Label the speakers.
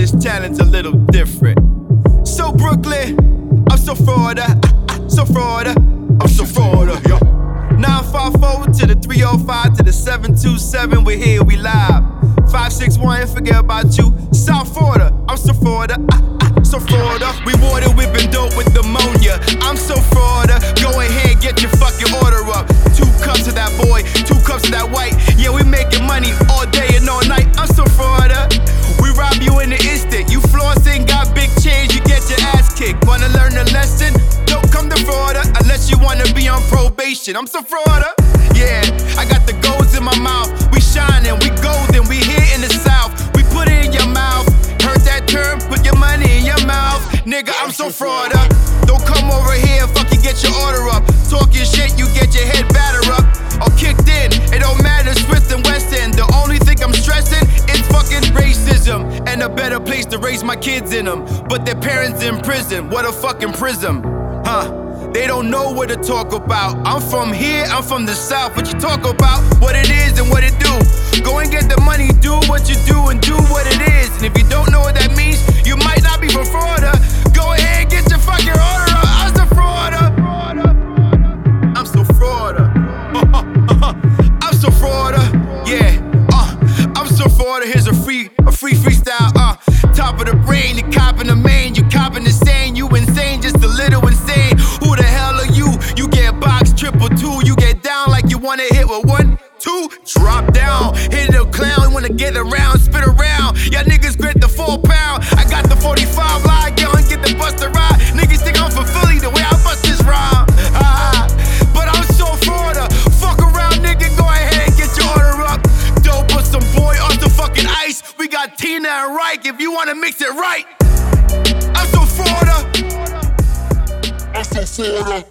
Speaker 1: this talent's a little different. So Brooklyn, I'm so Florida, so Florida, I'm so Florida. Yo. 954 to the 305 to the 727, we're here, we live. 561, forget about you. South Florida, I'm so Florida, ah, ah, so Florida. We water, we've been dope with ammonia. I'm so Florida, go ahead, get your fucking order up. Two cups of that boy, two cups of that white. Yeah, we making money all day and all night. I'm Wanna learn a lesson? Don't come to Florida unless you wanna be on probation. I'm so Florida. Yeah, I got the golds in my mouth. We shining, we golden, we here in the south. We put it in your mouth. Heard that term? Put your money in your mouth. Nigga, I'm so Florida. To raise my kids in them. But their parents in prison, what a fucking prism. Huh? They don't know what to talk about. I'm from here, I'm from the south. What you talk about, what it is and what it do. Go and get the money, do what you do and do wanna hit with one, two. Drop down, hit a clown. Wanna get around, spit around. Y'all niggas grit the four pound. I got the 45 line, and get the buster ride. Niggas think I'm from Philly the way I bust this rhyme. Ah, but I'm so Florida. Fuck around, nigga. Go ahead and get your order up. Dope, put some boy off the fucking ice. We got Tina and Reich if you wanna mix it right. I'm so Florida.
Speaker 2: I'm so Florida.